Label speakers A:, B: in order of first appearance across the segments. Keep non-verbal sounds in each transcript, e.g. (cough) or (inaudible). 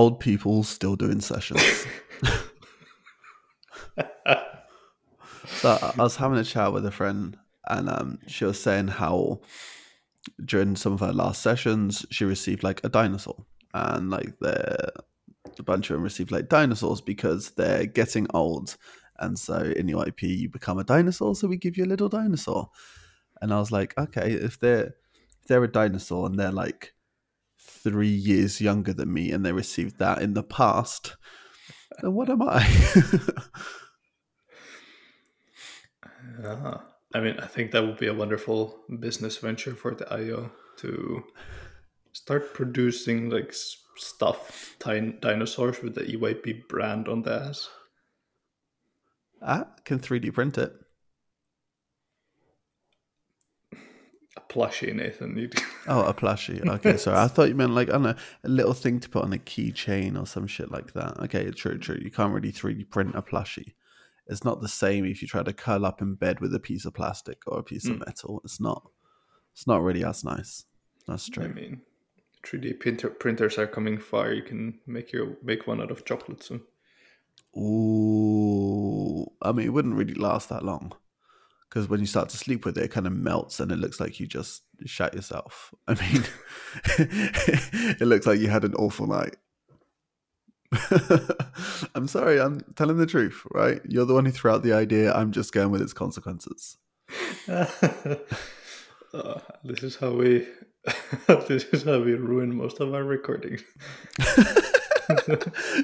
A: I love it. Old people still doing sessions. (laughs) so I was having a chat with a friend, and um, she was saying how during some of her last sessions she received like a dinosaur, and like the a bunch of them received like dinosaurs because they're getting old, and so in EYP you become a dinosaur, so we give you a little dinosaur. And I was like, okay, if they're if they're a dinosaur and they're like three years younger than me and they received that in the past, then what am I?
B: uh, I mean, I think that would be a wonderful business venture for the IO to start producing like stuffed din- dinosaurs with the EYP brand on the ass.
A: I can 3D print it.
B: Plushie, Nathan. You'd... (laughs)
A: oh, a plushie. Okay, sorry. I thought you meant like I don't know, a little thing to put on a keychain or some shit like that. Okay, true, true. You can't really 3D print a plushie. It's not the same if you try to curl up in bed with a piece of plastic or a piece mm. of hmm. metal. It's not. It's not really as nice. That's true. I
B: mean, 3D printer printers are coming far. You can make your make one out of chocolate soon.
A: Ooh, I mean, it wouldn't really last that long because when you start to sleep with it, it kind of melts and it looks like you just shat yourself. (laughs) I mean, (laughs) it looks like you had an awful night. (laughs) I'm sorry, I'm telling the truth, right? You're the one who threw out the idea. I'm just going with its consequences.
B: uh, this is how we this is how we ruin most of our recordings.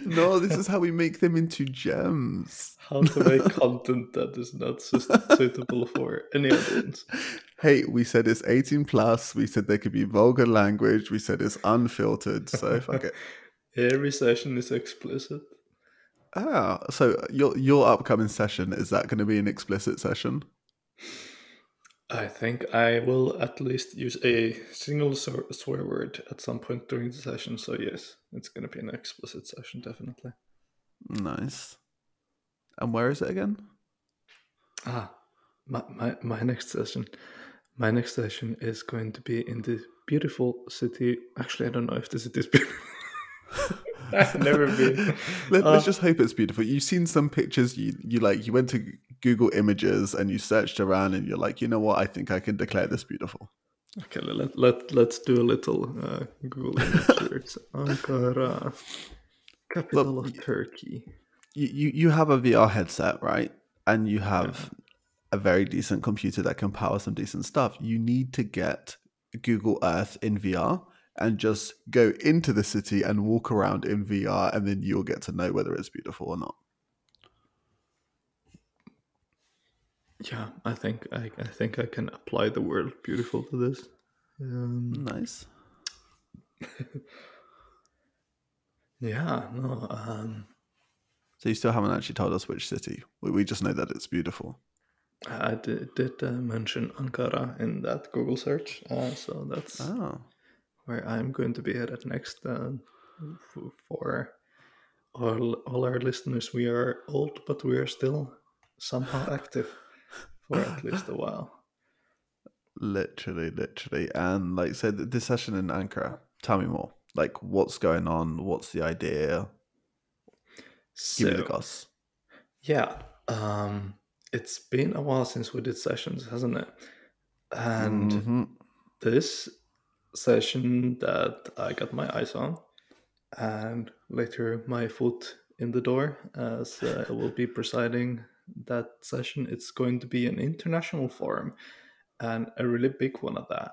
A: No, this is how we make them into gems.
B: How to make content that is not suitable for any audience.
A: Hey, we said it's 18 plus. We said there could be vulgar language. We said it's unfiltered. So fuck it. (laughs)
B: Every session is explicit.
A: Ah, so your your upcoming session is that going to be an explicit session?
B: I think I will at least use a single swear word at some point during the session. So yes, it's going to be an explicit session, definitely.
A: Nice. And where is it again?
B: Ah, my, my, my next session. My next session is going to be in the beautiful city. Actually, I don't know if the city is beautiful. (laughs) I've never been. (laughs)
A: Let, us uh, just hope it's beautiful. You've seen some pictures. You you like you went to Google Images and you searched around, and you're like, you know what? I think I can declare this beautiful.
B: Okay, let let let's do a little uh, Google (laughs) Images. Ankara, capital Look, of Turkey.
A: You, you you have a VR headset, right? And you have yeah. a very decent computer that can power some decent stuff. You need to get Google Earth in VR and just go into the city and walk around in VR, and then you'll get to know whether it's beautiful or not.
B: Yeah, I think I, I think I can apply the word beautiful to this.
A: Um, nice. (laughs)
B: yeah, no. Um,
A: so you still haven't actually told us which city. We, we just know that it's beautiful.
B: I did, did uh, mention Ankara in that Google search, uh, so that's oh where I'm going to be headed next. Uh, for all, all our listeners, we are old, but we are still somehow active for at least a while.
A: Literally, literally. And like, so this session in Ankara, tell me more. Like, what's going on? What's the idea? So, Give me the goss.
B: Yeah. Um, it's been a while since we did sessions, hasn't it? And mm-hmm. this session that I got my eyes on, and later my foot in the door as uh, I will be presiding that session. It's going to be an international forum and a really big one at that.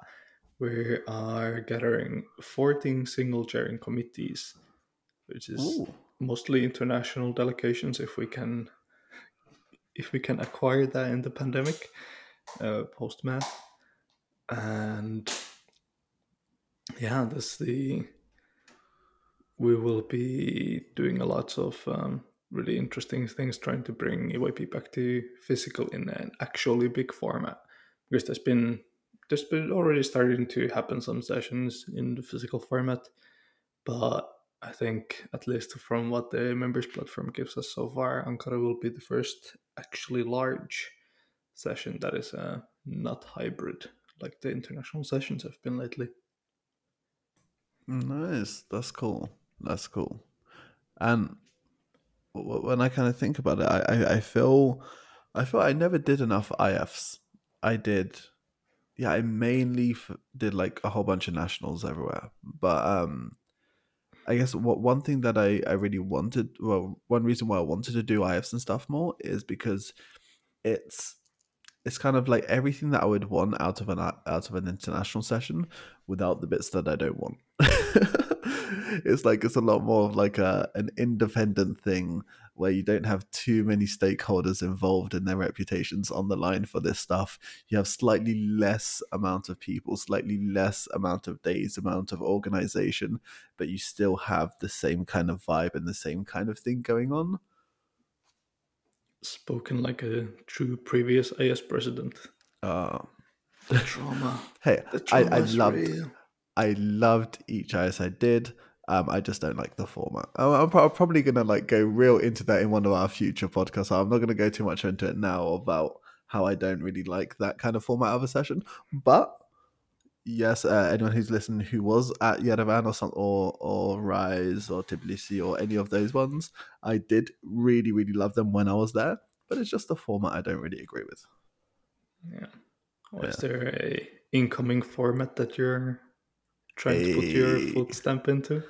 B: We are gathering 14 single chairing committees, which is Ooh. mostly international delegations if we can if we can acquire that in the pandemic uh, post math and yeah, that's the. We will be doing a lot of um, really interesting things, trying to bring EYP back to physical in an actually big format, because there's been there's been already starting to happen some sessions in the physical format, but I think at least from what the members platform gives us so far, Ankara will be the first actually large session that is uh, not hybrid like the international sessions have been lately.
A: Nice. That's cool. That's cool. And when I kind of think about it, I, I, I feel I feel I never did enough IFs. I did, yeah. I mainly f- did like a whole bunch of nationals everywhere, but um, I guess what one thing that I I really wanted, well, one reason why I wanted to do IFs and stuff more is because it's it's kind of like everything that I would want out of an out of an international session without the bits that I don't want. (laughs) (laughs) it's like it's a lot more of like a an independent thing where you don't have too many stakeholders involved in their reputations on the line for this stuff. You have slightly less amount of people, slightly less amount of days, amount of organization, but you still have the same kind of vibe and the same kind of thing going on
B: spoken like a true previous IS president.
A: Uh,
B: the trauma.
A: hey, the I, I loved, real. I loved each IS I did. Um, I just don't like the format. I'm, probably gonna like go real into that in one of our future podcasts. I'm not gonna go too much into it now about how I don't really like that kind of format of a session. But yes, uh, anyone who's listened who was at Yerevan or some, or or Rise or Tbilisi or any of those ones, I did really really love them when I was there. But it's just the format I don't really agree with.
B: Yeah. Well, yeah. Is there a incoming format that you're trying to put your foot stamp into?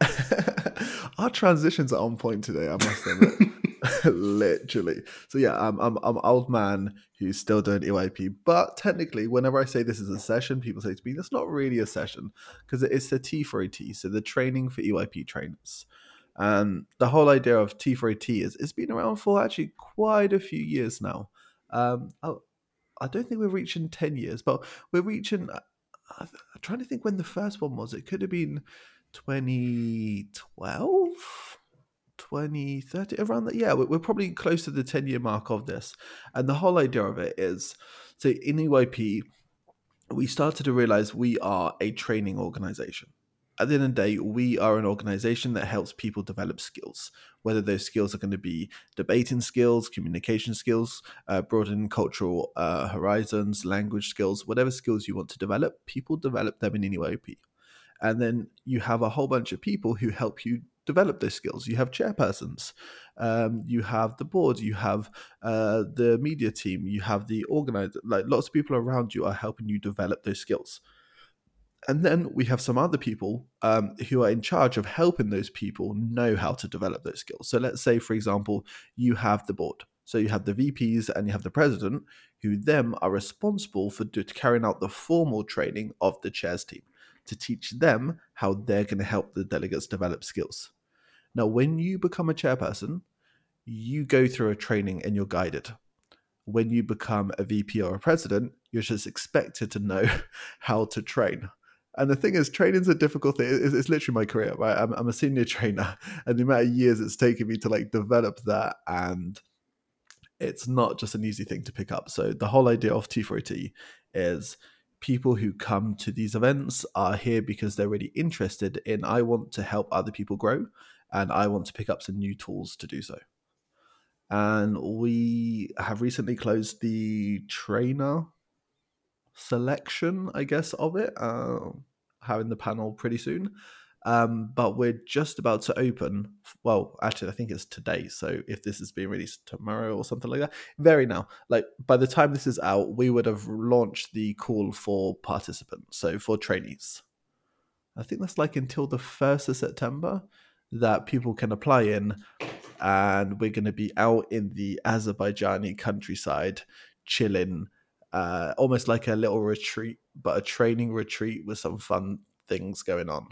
B: (laughs)
A: Our transitions are on point today, I must admit. (laughs) Literally. So yeah, I'm I'm I'm old man who's still doing EYP, but technically, whenever I say this is a session, people say to me, "That's not really a session," because it's the T4AT, so the training for EYP trainers. And the whole idea of T4AT is it's been around for actually quite a few years now. Um, I, I don't think we're reaching ten years, but we're reaching. I'm trying to think when the first one was. It could have been 2012 2030 around that yeah we're probably close to the 10 year mark of this and the whole idea of it is so in EYP we started to realize we are a training organization at the end of the day, we are an organization that helps people develop skills, whether those skills are going to be debating skills, communication skills, uh, cultural uh, horizons, language skills, whatever skills you want to develop, people develop them in EYP. And then you have a whole bunch of people who help you develop those skills. You have chairpersons, um, you have the board, you have uh, the media team, you have the organizer. Like lots of people around you are helping you develop those skills. And then we have some other people um, who are in charge of helping those people know how to develop those skills. So let's say, for example, you have the board. So you have the VPs and you have the president, who them are responsible for do- carrying out the formal training of the chairs team to teach them how they're going to help the delegates develop skills. Now, when you become a chairperson, you go through a training and you're guided. When you become a VP or a president, you're just expected to know (laughs) how to train. And the thing is, training's a difficult thing. It's, it's literally my career, right? I'm, I'm, a senior (laughs) trainer, and the amount of years it's taken me to like develop that, and it's not just an easy thing to pick up. So the whole idea of T4T is people who come to these events are here because they're really interested in I want to help other people grow and I want to pick up some new tools to do so. And we have recently closed the trainer selection, I guess, of it, uh, having the panel pretty soon. Um, but we're just about to open. Well, actually, I think it's today. So if this is being released tomorrow or something like that, very now. Like by the time this is out, we would have launched the call for participants. So for trainees, I think that's like until the first of September that people can apply in, and we're going to be out in the Azerbaijani countryside, chilling, uh, almost like a little retreat, but a training retreat with some fun things going on.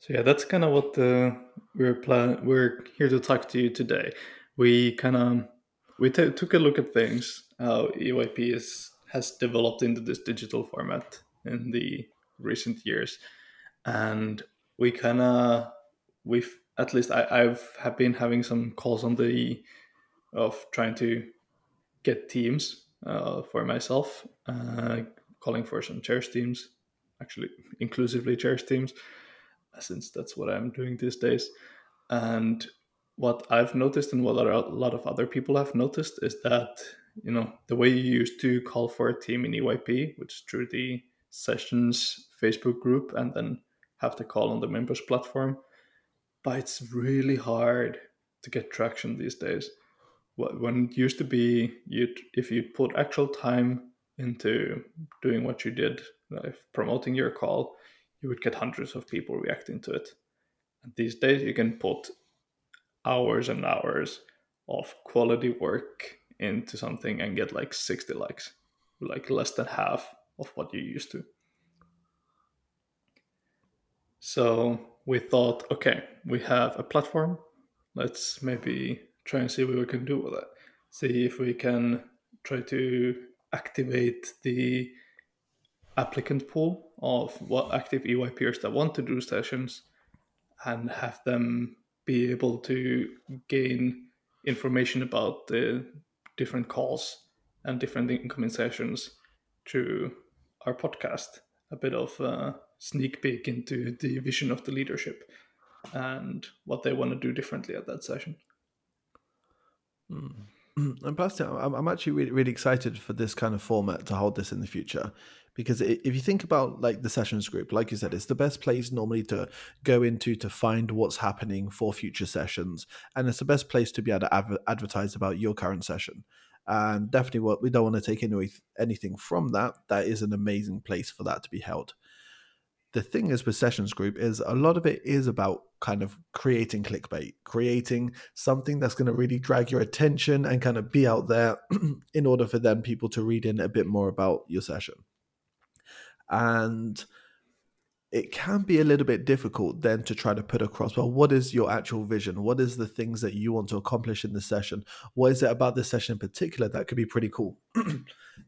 B: So yeah, that's kind of what uh, we're plan. We're here to talk to you today. We kind of we t- took a look at things how EYP is has developed into this digital format in the recent years, and we kind of we've at least I, I've have been having some calls on the of trying to get teams uh, for myself, uh, calling for some chairs teams, actually inclusively chairs teams since that's what I'm doing these days. And what I've noticed and what a lot of other people have noticed is that you know the way you used to call for a team in EYP, which is through the sessions Facebook group, and then have to call on the members platform. But it's really hard to get traction these days. When it used to be, you if you put actual time into doing what you did, like promoting your call, you would get hundreds of people reacting to it. And these days, you can put hours and hours of quality work into something and get like 60 likes, like less than half of what you used to. So we thought, okay, we have a platform. Let's maybe try and see what we can do with it. See if we can try to activate the applicant pool of what active EYPers that want to do sessions and have them be able to gain information about the different calls and different incoming sessions through our podcast. A bit of a sneak peek into the vision of the leadership and what they want to do differently at that session.
A: Mm. (clears throat) And plus, I'm, actually really, really excited for this kind of format to hold this in the future. Because if you think about like the sessions group like you said it's the best place normally to go into to find what's happening for future sessions. And it's the best place to be able to adver- advertise about your current session. And definitely what we don't want to take away anything from that. That is an amazing place for that to be held the thing is with sessions group is a lot of it is about kind of creating clickbait creating something that's going to really drag your attention and kind of be out there (clears throat) in order for them people to read in a bit more about your session. And it can be a little bit difficult then to try to put across well what is your actual vision? What is the things that you want to accomplish in the session? What is it about this session in particular that could be pretty cool? (clears throat)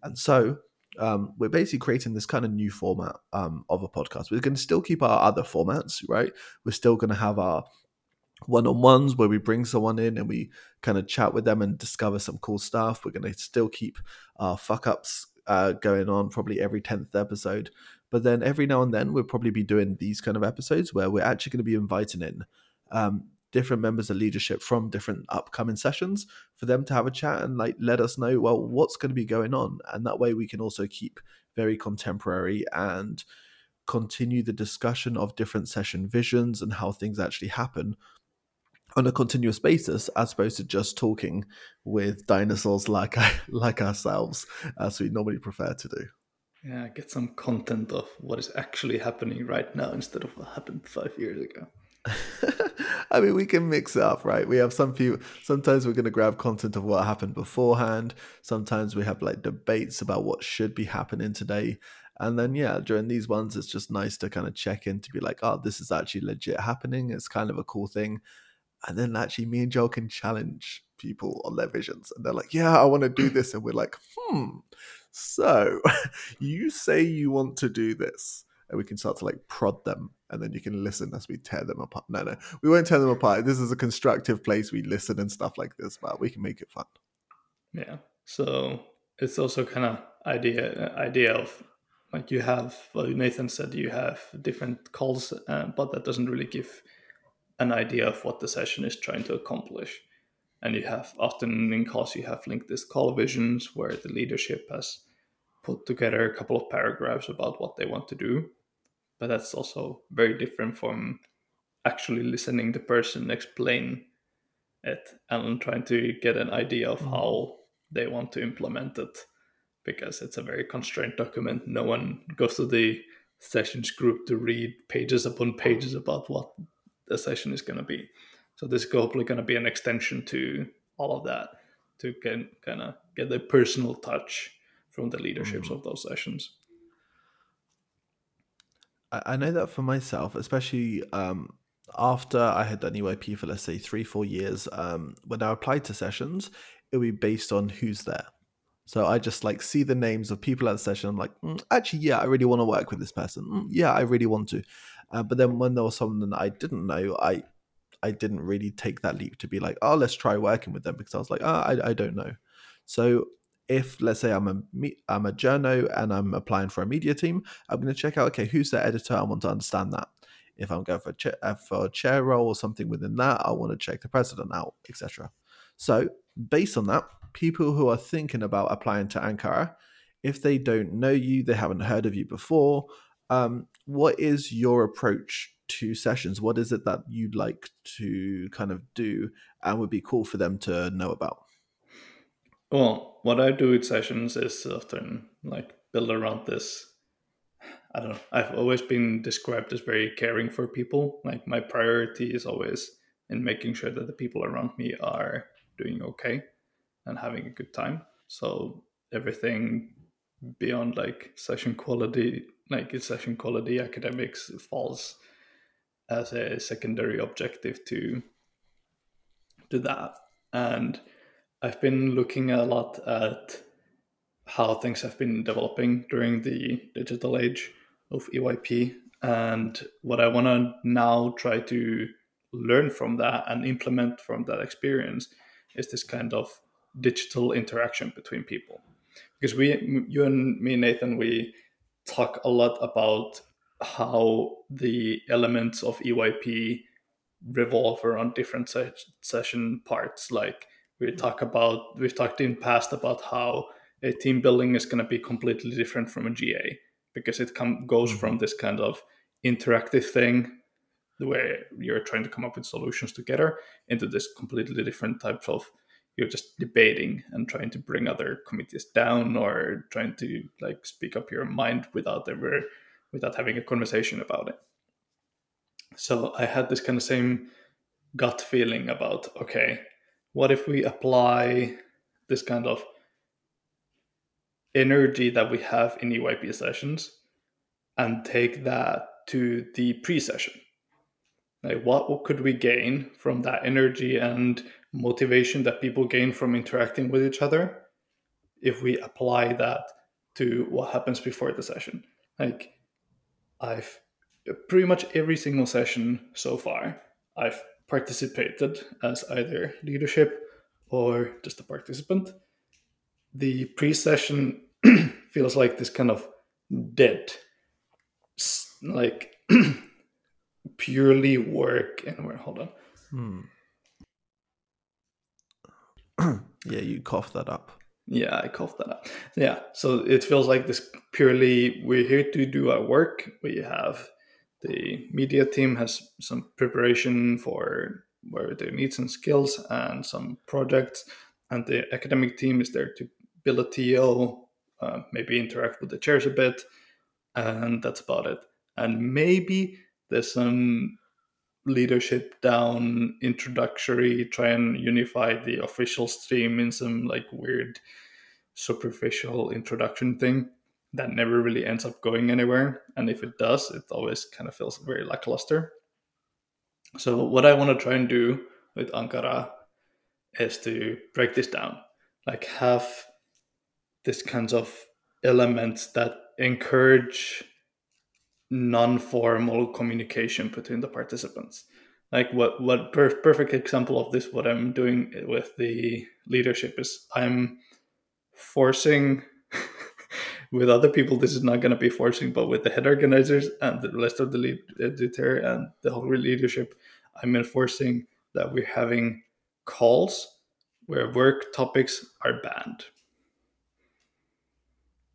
A: And so um, we're basically creating this kind of new format um, of a podcast. We're going to still keep our other formats right? We're still going to have our one-on-ones where we bring someone in and we kind of chat with them and discover some cool stuff. We're going to still keep our fuck ups uh, going on probably every 10th episode. But then every now and then we'll probably be doing these kind of episodes where we're actually going to be inviting in um, different members of leadership from different upcoming sessions for them to have a chat and like let us know well what's going to be going on. And that way we can also keep very contemporary and continue the discussion of different session visions and how things actually happen on a continuous basis as opposed to just talking with dinosaurs like (laughs) like ourselves as we normally prefer to do.
B: Yeah get some content of what is actually happening right now instead of what happened five years ago (laughs)
A: I mean, we can mix up, right? We have some few. Sometimes we're going to grab content of what happened beforehand. Sometimes we have like debates about what should be happening today. And then, yeah, during these ones, it's just nice to kind of check in to be like, oh, this is actually legit happening. It's kind of a cool thing and then actually me and Joel can challenge people on their visions and they're like yeah i want to do this and we're like hmm so (laughs) you say you want to do this and we can start to like prod them and then you can listen as we tear them apart. No no we won't tear them apart. This is a constructive place. We listen and stuff like this but we can make it fun.
B: Yeah. So it's also kind of idea idea of like you have well nathan said you have different calls uh, but that doesn't really give an idea of what the session is trying to accomplish. And you have often in calls you have linked this call visions where the leadership has put together a couple of paragraphs about what they want to do. But that's also very different from actually listening the person explain it and trying to get an idea of mm-hmm. how they want to implement it because it's a very constrained document. No one goes to the sessions group to read pages upon pages about what the session is going to be. So this is hopefully going to be an extension to all of that to kind of get the personal touch from the leaderships mm. of those sessions.
A: I know that for myself, especially um, after I had done EYP for let's say three, four years, um, when I applied to sessions, it would be based on who's there. So I just like see the names of people at the session. I'm like, mm, actually, yeah, I really want to work with this person. Mm, yeah, I really want to. Uh, but then when there was someone that I didn't know, I I didn't really take that leap to be like, oh, let's try working with them because I was like, oh, I, I don't know. So if let's say I'm a I'm a journo and I'm applying for a media team, I'm going to check out okay, who's the editor? I want to understand that. If I'm going for a chair, uh, for a chair role or something within that, I want to check the president out, etc. So based on that,
C: people who are thinking about applying to Ankara, if they don't know you, they haven't heard of you before, um, what is your approach to sessions? What is it that you'd like to kind of do and would be cool for them to know about?
B: Well, what I do with sessions is often like build around this. I don't know. I've always been described as very caring for people. Like my priority is always in making sure that the people around me are doing okay and having a good time. So everything beyond like session quality, like session quality academics falls as a secondary objective to to that. And I've been looking a lot at how things have been developing during the digital age of EYP. And what I want to now try to learn from that and implement from that experience is this kind of digital interaction between people. Because we, you and me, Nathan, we talk a lot about how the elements of EYP revolve around different se- session parts. Like we talk about we've talked in past about how a team building is going to be completely different from a GA because it com- goes mm-hmm. from this kind of interactive thing where you're trying to come up with solutions together into this completely different type of you're just debating and trying to bring other committees down or trying to like speak up your mind without ever without having a conversation about it so i had this kind of same gut feeling about okay what if we apply this kind of energy that we have in EYP sessions and take that to the pre-session? Like what could we gain from that energy and motivation that people gain from interacting with each other if we apply that to what happens before the session? Like I've pretty much every single session so far, I've participated as either leadership or just a participant. The pre session (clears throat) feels like this kind of dead, like (clears throat) purely work and where, hold on. Hmm. (clears throat)
A: yeah, you coughed that up.
B: Yeah, I coughed that up. Yeah, so it feels like this purely we're here to do our work. We have the media team has some preparation for where their needs and skills and some projects, and the academic team is there to build a TO, uh, maybe interact with the chairs a bit, and that's about it. And maybe there's some leadership down introductory, try and unify the official stream in some like weird superficial introduction thing that never really ends up going anywhere. And if it does, it always kind of feels very lackluster. So, what I want to try and do with Ankara is to break this down, like have this kinds of elements that encourage non-formal communication between the participants like what what per- perfect example of this what i'm doing with the leadership is i'm forcing with other people this is not going to be forcing but with the head organizers and the rest of the lead editor and the whole leadership i'm enforcing that we're having calls where work topics are banned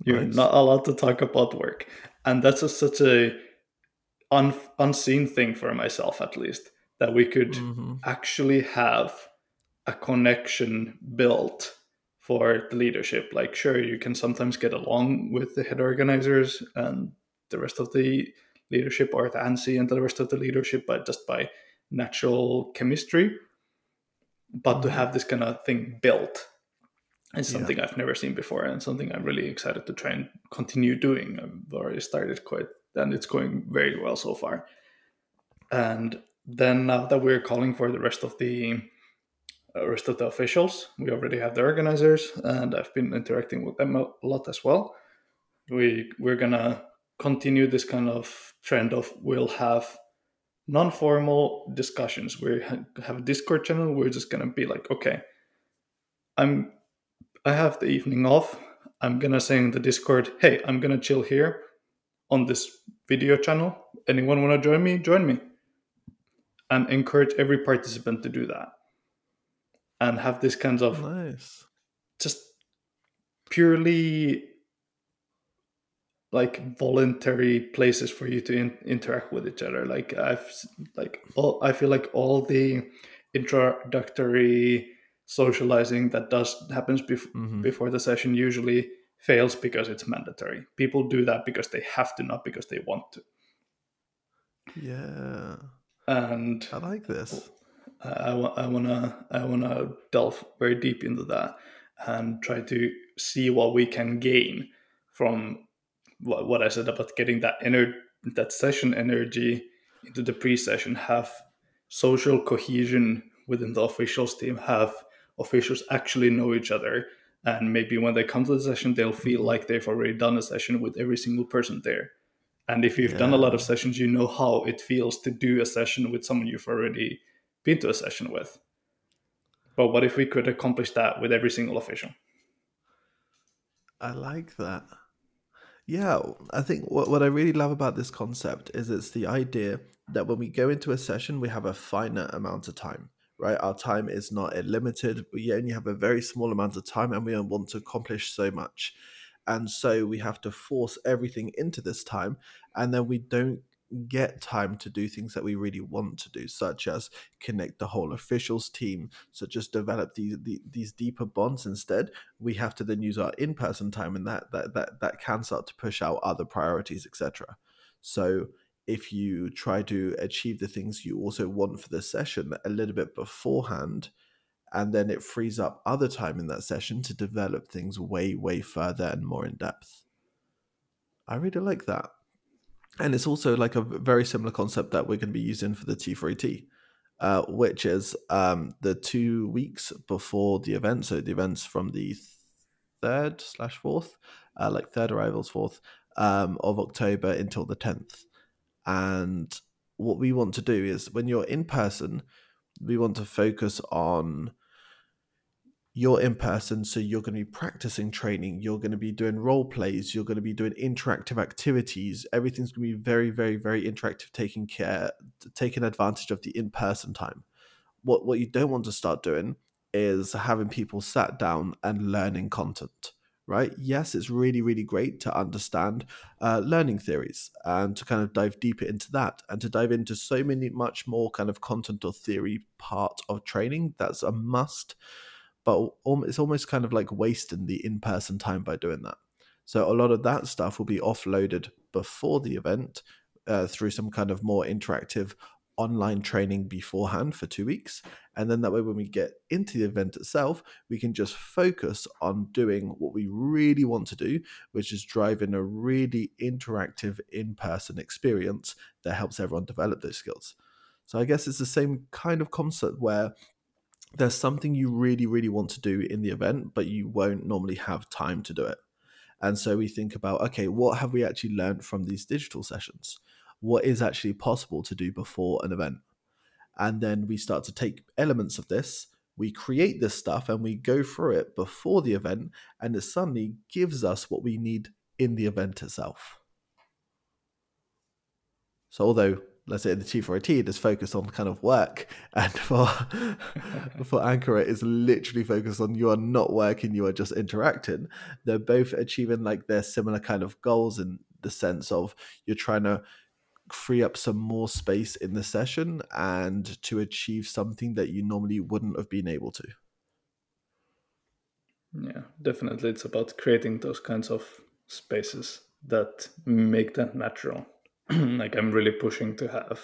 B: you're nice. not allowed to talk about work and that's a, such a un, unseen thing for myself at least that we could mm-hmm. actually have a connection built for the leadership. Like, sure, you can sometimes get along with the head organizers and the rest of the leadership, or the ANSI and the rest of the leadership, but just by natural chemistry. But mm-hmm. to have this kind of thing built is something yeah. I've never seen before, and something I'm really excited to try and continue doing. I've already started quite, and it's going very well so far. And then now that we're calling for the rest of the rest of the officials. We already have the organizers, and I've been interacting with them a lot as well. We we're gonna continue this kind of trend of we'll have non-formal discussions. We have a Discord channel. We're just gonna be like, okay, I'm I have the evening off. I'm gonna say in the Discord, hey, I'm gonna chill here on this video channel. Anyone wanna join me? Join me. And encourage every participant to do that and have this kinds of
A: nice.
B: just purely like voluntary places for you to in- interact with each other. Like i've like all i feel like all the introductory socializing that does happens bef- mm-hmm. before the session usually fails because it's mandatory. People do that because they have to not because they want to.
A: Yeah.
B: And
A: i like this
B: I, I, I want to i want to delve very deep into that and try to see what we can gain from what, what I said about getting that inner that session energy into the pre-session, have social cohesion within the officials team, have officials actually know each other, and maybe when they come to the session, they'll feel like they've already done a session with every single person there. And if you've yeah. done a lot of sessions, you know how it feels to do a session with someone you've already been to a session with. But what if we could accomplish that with every single official?
A: I like that. Yeah, I think what, what I really love about this concept is it's the idea that when we go into a session, we have a finite amount of time, right? Our time is not limited. We only have a very small amount of time and we want to accomplish so much. And so we have to force everything into this time. And then we don't get time to do things that we really want to do, such as connect the whole officials team, such as develop these these deeper bonds. Instead, we have to then use our in person time, and that that that that can start to push out other priorities, etc. So if you try to achieve the things you also want for the session a little bit beforehand, and then it frees up other time in that session to develop things way way further and more in depth. I really like that and it's also like a very similar concept that we're going to be using for the T4AT, uh, which is um, the two weeks before the event. So the events from the third slash fourth, uh, like third arrivals fourth um, of October until the tenth. And what we want to do is when you're in person, we want to focus on you're in person, so you're going to be practicing training, you're going to be doing role plays, you're going to be doing interactive activities. Everything's going to be very, very, very interactive, taking care, taking advantage of the in person time. What what you don't want to start doing is having people sat down and learning content right? Yes, it's really, really great to understand uh, learning theories and to kind of dive deeper into that and to dive into so many, much more kind of content or theory part of training. That's a must but it's almost kind of like wasting the in-person time by doing that. So a lot of that stuff will be offloaded before the event uh, through some kind of more interactive online training beforehand for two weeks. And then that way when we get into the event itself we can just focus on doing what we really want to do which is driving a really interactive in-person experience that helps everyone develop those skills. So i guess it's the same kind of concept where there's something you really, really want to do in the event, but you won't normally have time to do it. And so we think about okay, what have we actually learned from these digital sessions? What is actually possible to do before an event? And then we start to take elements of this, we create this stuff, and we go through it before the event, and it suddenly gives us what we need in the event itself. So, although let's say the T4AT is focused on kind of work, (laughs) and for (laughs) for Ankara is literally focused on you are not working, you are just interacting. They're both achieving like their similar kind of goals in the sense of you're trying to free up some more space in the session and to achieve something that you normally wouldn't have been able to.
B: Yeah, definitely. It's about creating those kinds of spaces that make that natural. (clears throat) like I'm really pushing to have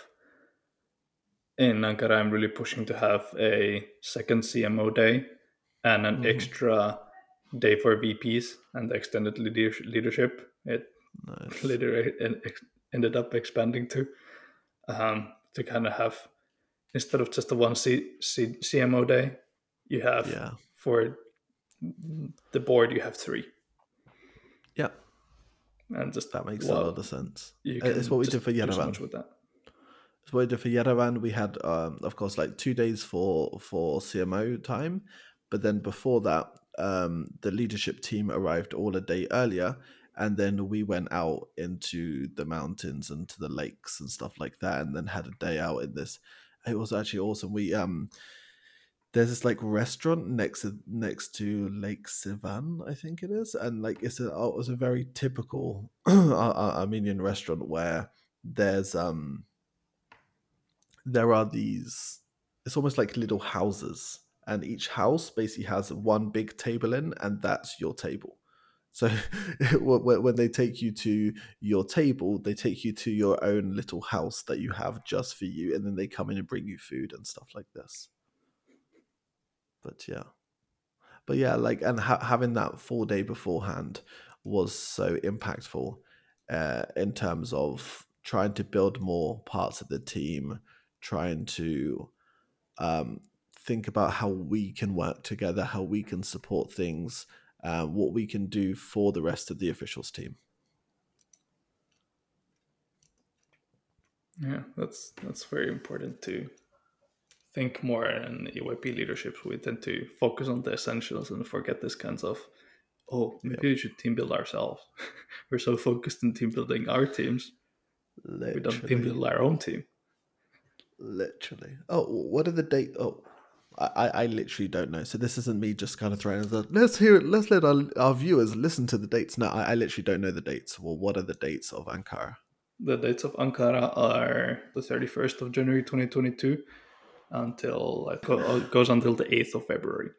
B: in Ankara, I'm really pushing to have a second CMO day and an mm. extra day for VPs and extended leadership. It nice. (laughs) literally ended up expanding to um, to kind of have instead of just the one C- C- CMO day, you have yeah. for the board you have three.
A: Yeah,
B: and just
A: that makes a lot of sense. It's what we did for Yerevan. with that. It's what we did for Yerevan. We had, um, of course, like two days for for CMO time, but then before that, um, the leadership team arrived all a day earlier, and then we went out into the mountains and to the lakes and stuff like that, and then had a day out in this. It was actually awesome. We um there's this like restaurant next to next to Lake Sevan, I think it is, and like it's a oh, it's a very typical (clears throat) Armenian restaurant where there's um there are these it's almost like little houses and each house basically has one big table in and that's your table. So (laughs) when they take you to your table they take you to your own little house that you have just for you and then they come in and bring you food and stuff like this but yeah. But yeah like and ha- having that full day beforehand was so impactful uh, in terms of trying to build more parts of the team trying to um, think about how we can work together how we can support things uh, what we can do for the rest of the officials team.
B: Yeah that's that's very important to think more in EYP leadership, we tend to focus on the essentials and forget this kinds of, oh, maybe we should team build ourselves. (laughs) We're so focused in team building our teams, Literally. we don't team build our own team.
A: Literally. Oh, what are the date? Oh, I, I literally don't know. So this isn't me just kind of throwing the let's hear it. Let's let our, our viewers listen to the dates. No, I, I literally don't know the dates. Well, what are the dates of Ankara?
B: The dates of Ankara are the 31st of January 2022 until it uh, goes until the 8th of February.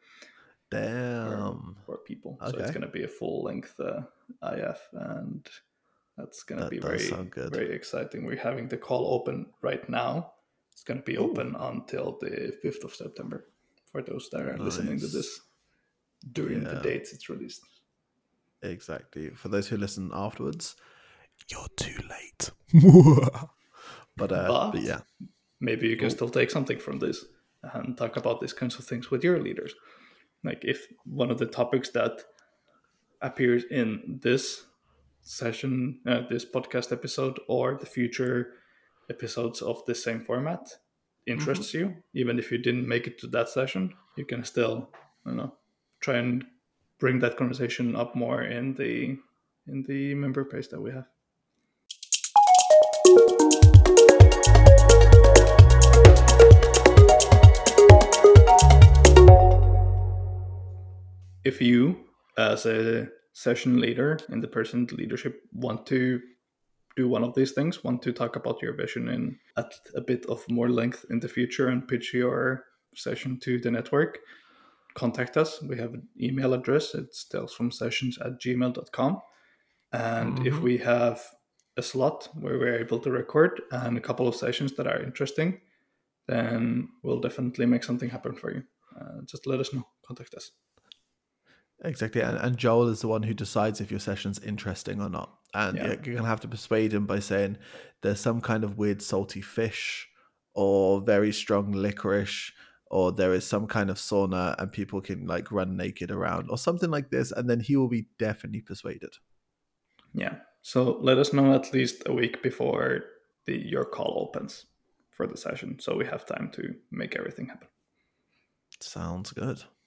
A: Damn.
B: For, for people. Okay. So it's going to be a full length uh, IF and that's going to that be very very exciting. We're having the call open right now. It's going to be Ooh. open until the 5th of September for those that are nice. listening to this during yeah. the dates it's released.
A: Exactly. For those who listen afterwards, you're too late. (laughs) but, uh, but, but yeah,
B: maybe you can still take something from this and talk about these kinds of things with your leaders. Like if one of the topics that appears in this session, uh, this podcast episode, or the future episodes of the same format interests mm-hmm. you, even if you didn't make it to that session, you can still, you know, try and bring that conversation up more in the in the member page that we have. If you as a session leader and the person leadership want to do one of these things want to talk about your vision in at a bit of more length in the future and pitch your session to the network contact us. We have an email address. It's talesfromsessions at gmail.com and mm-hmm. if we have a slot where we're able to record and a couple of sessions that are interesting then we'll definitely make something happen for you. Uh, just let us know. Contact us
A: Exactly, and, and Joel is the one who decides if your session's interesting or not. And yeah. you're gonna have to persuade him by saying there's some kind of weird salty fish, or very strong licorice, or there is some kind of sauna and people can like run naked around, or something like this, and then he will be definitely persuaded.
B: Yeah. So let us know at least a week before the your call opens for the session, so we have time to make everything happen.
A: Sounds good.